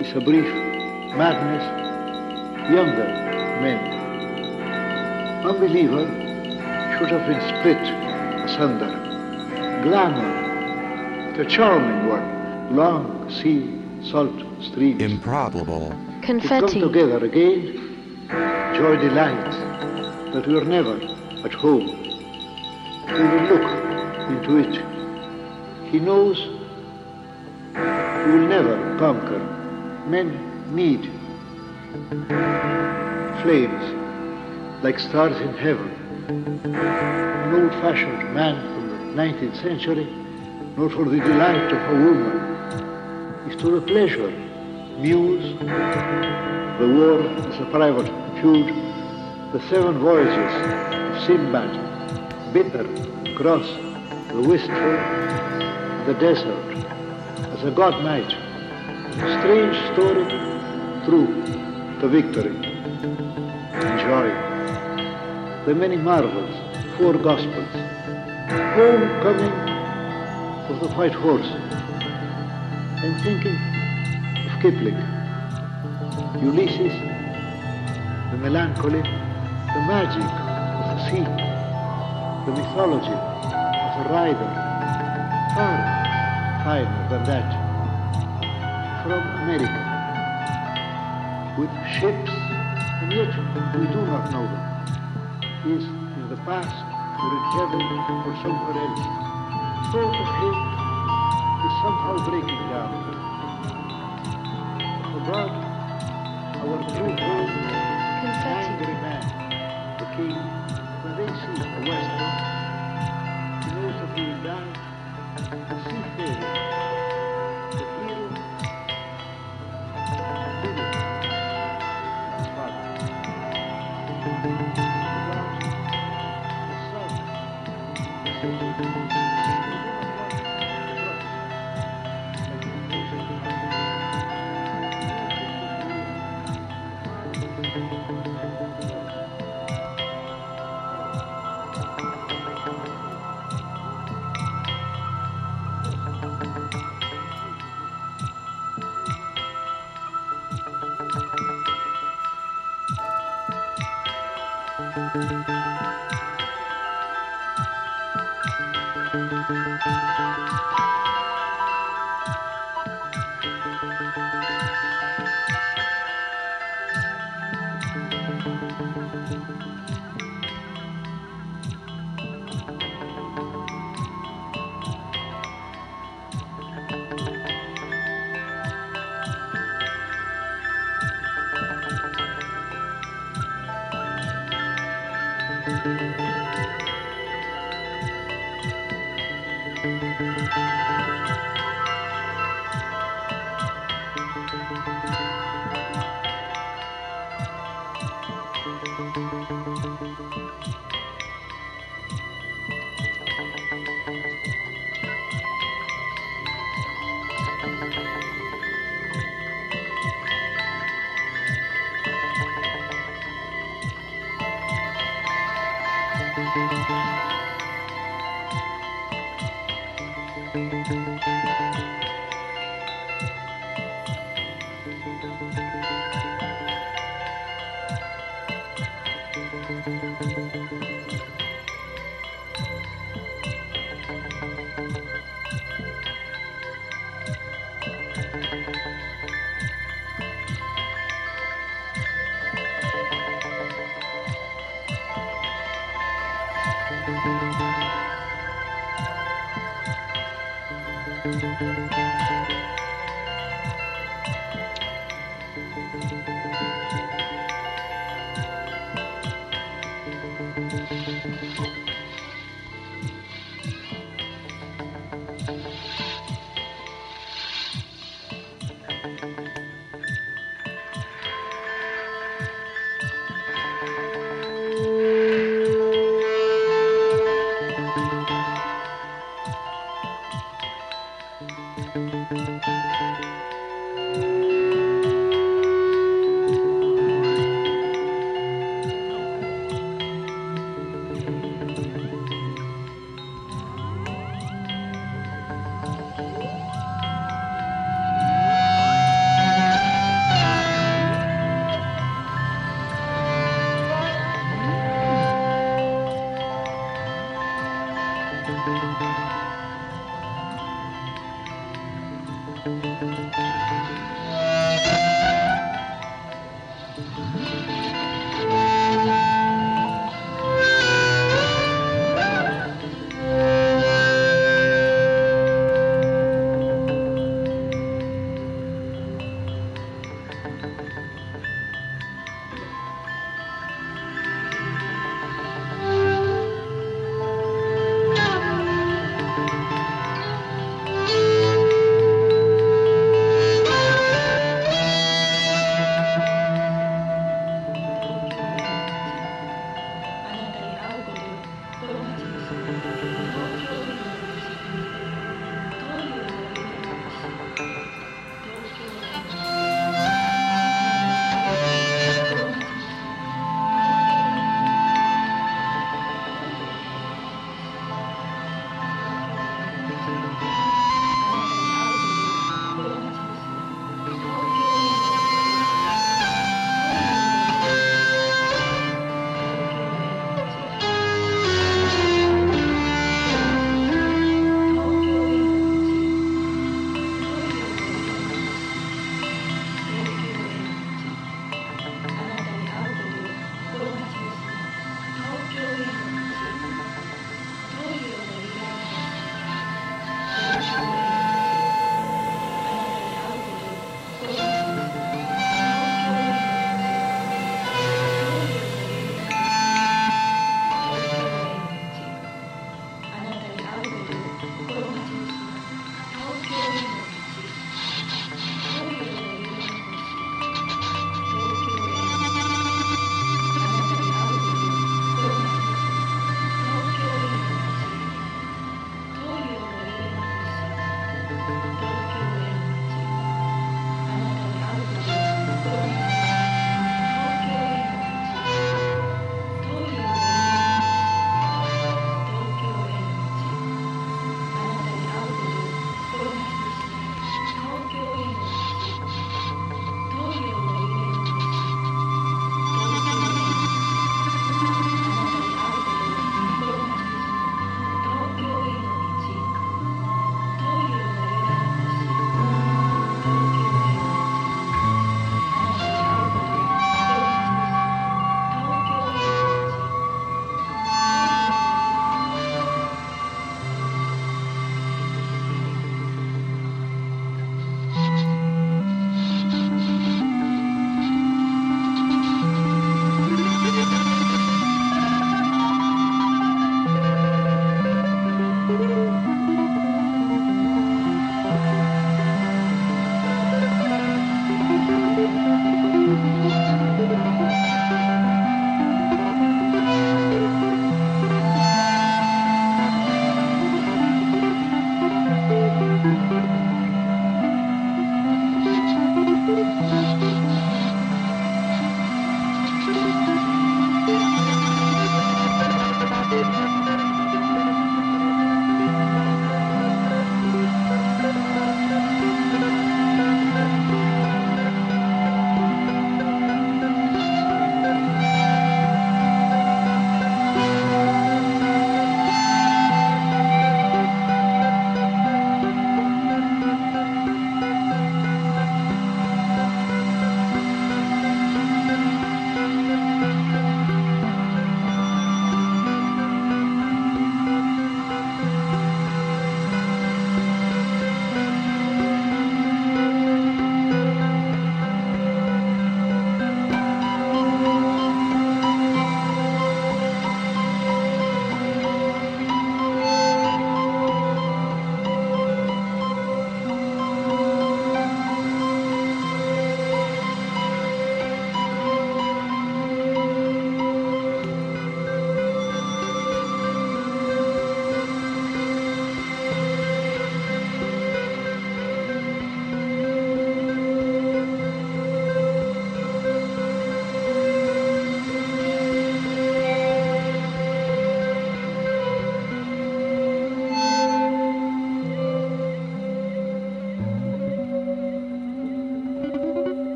is a brief madness, younger men. Unbeliever should have been split asunder. Glamour, the charming one, long sea, salt streams. Improbable. Confetti. To come Confetti. together again, joy delights, but we are never at home. We will look into it. He knows we will never conquer. Men need flames like stars in heaven. An old-fashioned man from the 19th century, not for the delight of a woman, is to the pleasure, muse, the war is a private feud, the seven voyages of Sinbad, bitter, cross, the wistful, the desert, as a god might. Strange story, true, the victory. Enjoy. The many marvels, four gospels. Homecoming of the white horse. I'm thinking of Kipling. Ulysses, the melancholy, the magic of the sea, the mythology of the rider, far finer than that, from America, with ships, and yet we do not know them. Is in the past, or in heaven, or somewhere else. Thought of him is somehow breaking down. God, our true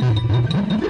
Oh, my God.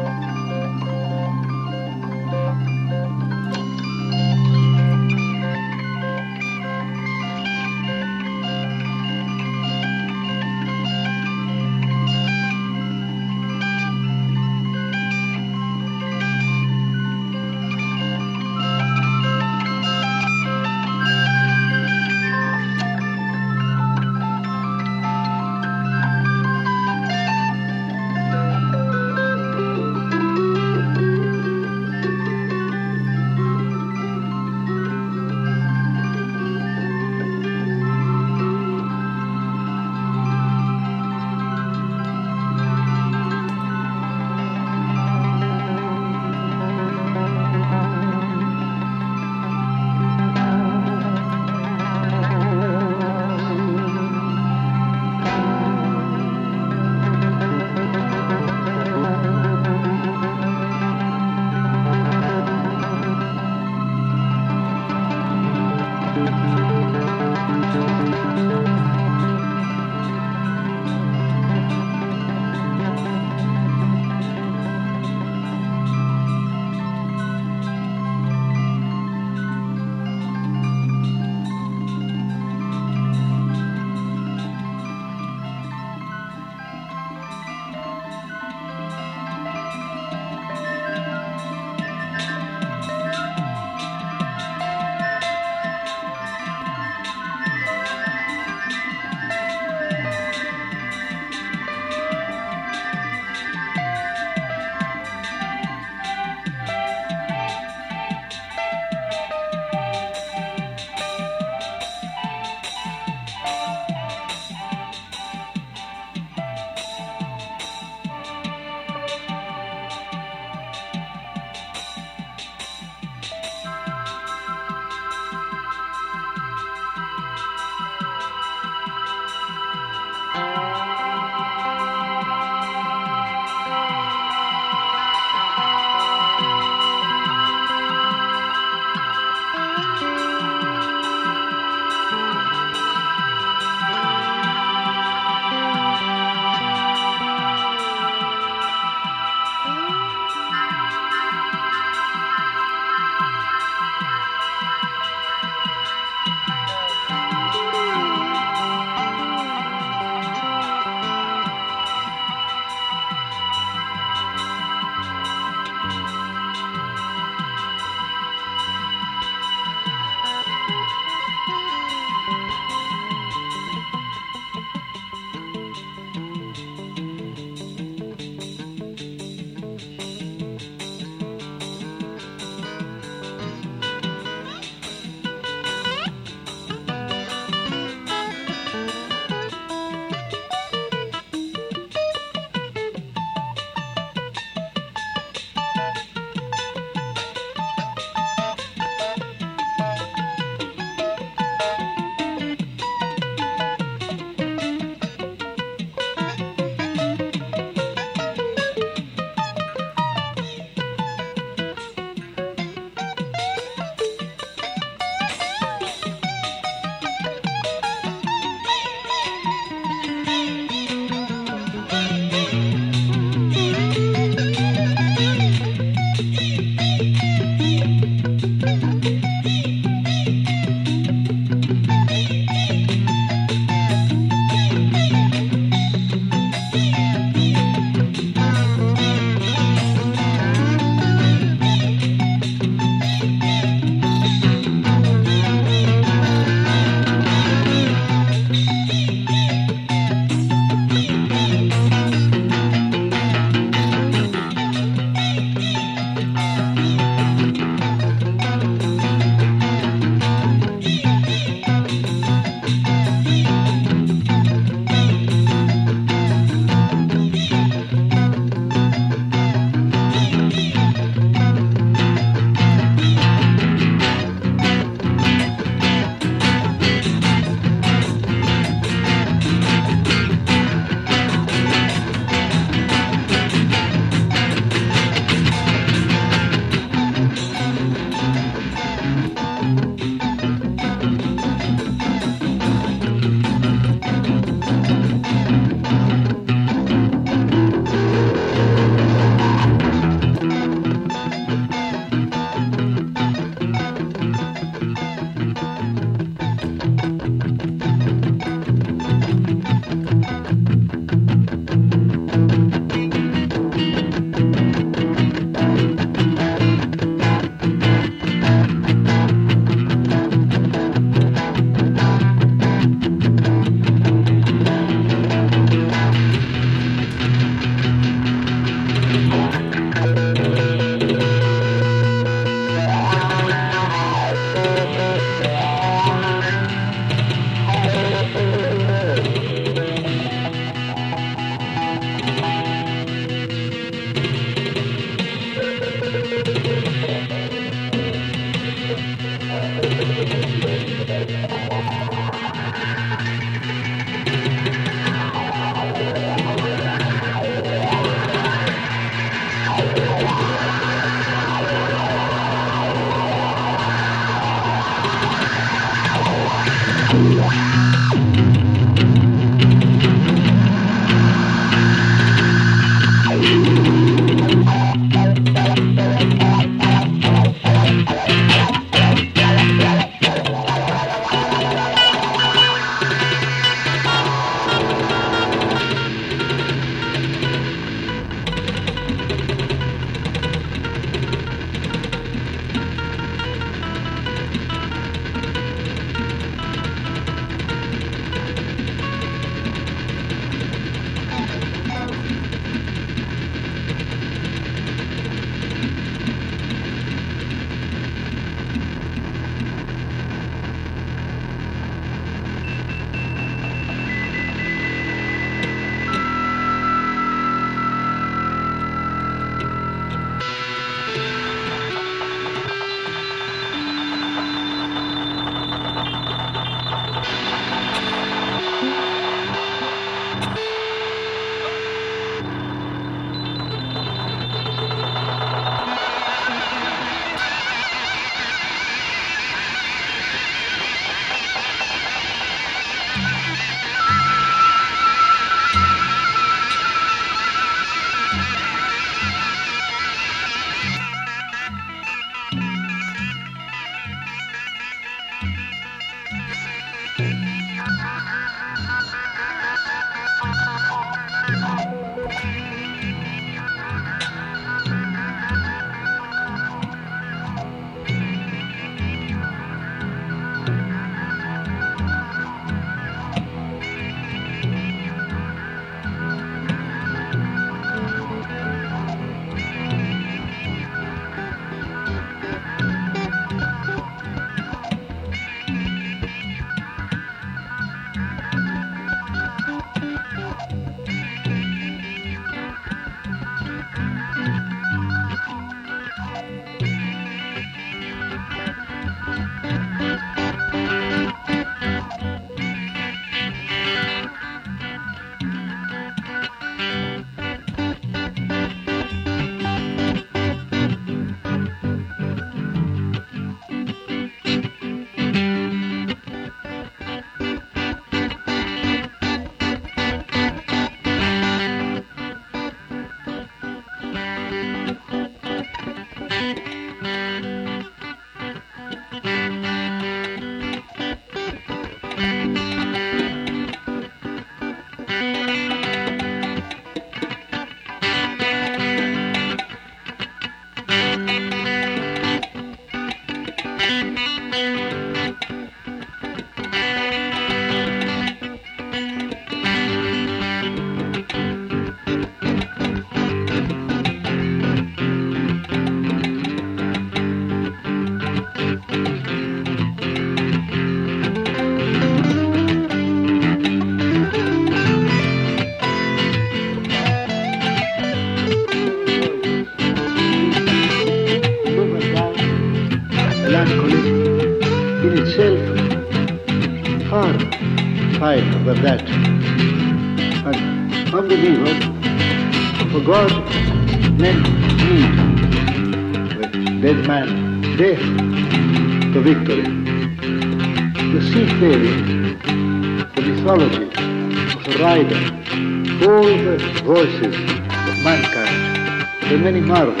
Voices of mankind, the many marvels,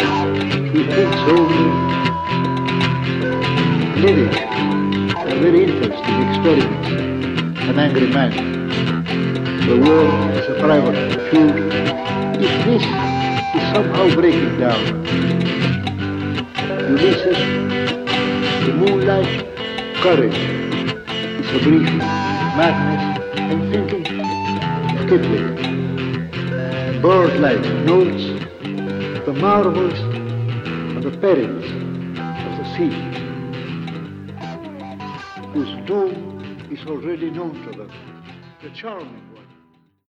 he thinks only living a very interesting experiment. An angry man. The world is a private feud. If this is somehow breaking down, Ulysses, the moonlight, courage, is a brief madness Kipling. Bird-like notes, the marvels and the perils of the sea whose doom is already known to them, the charming one.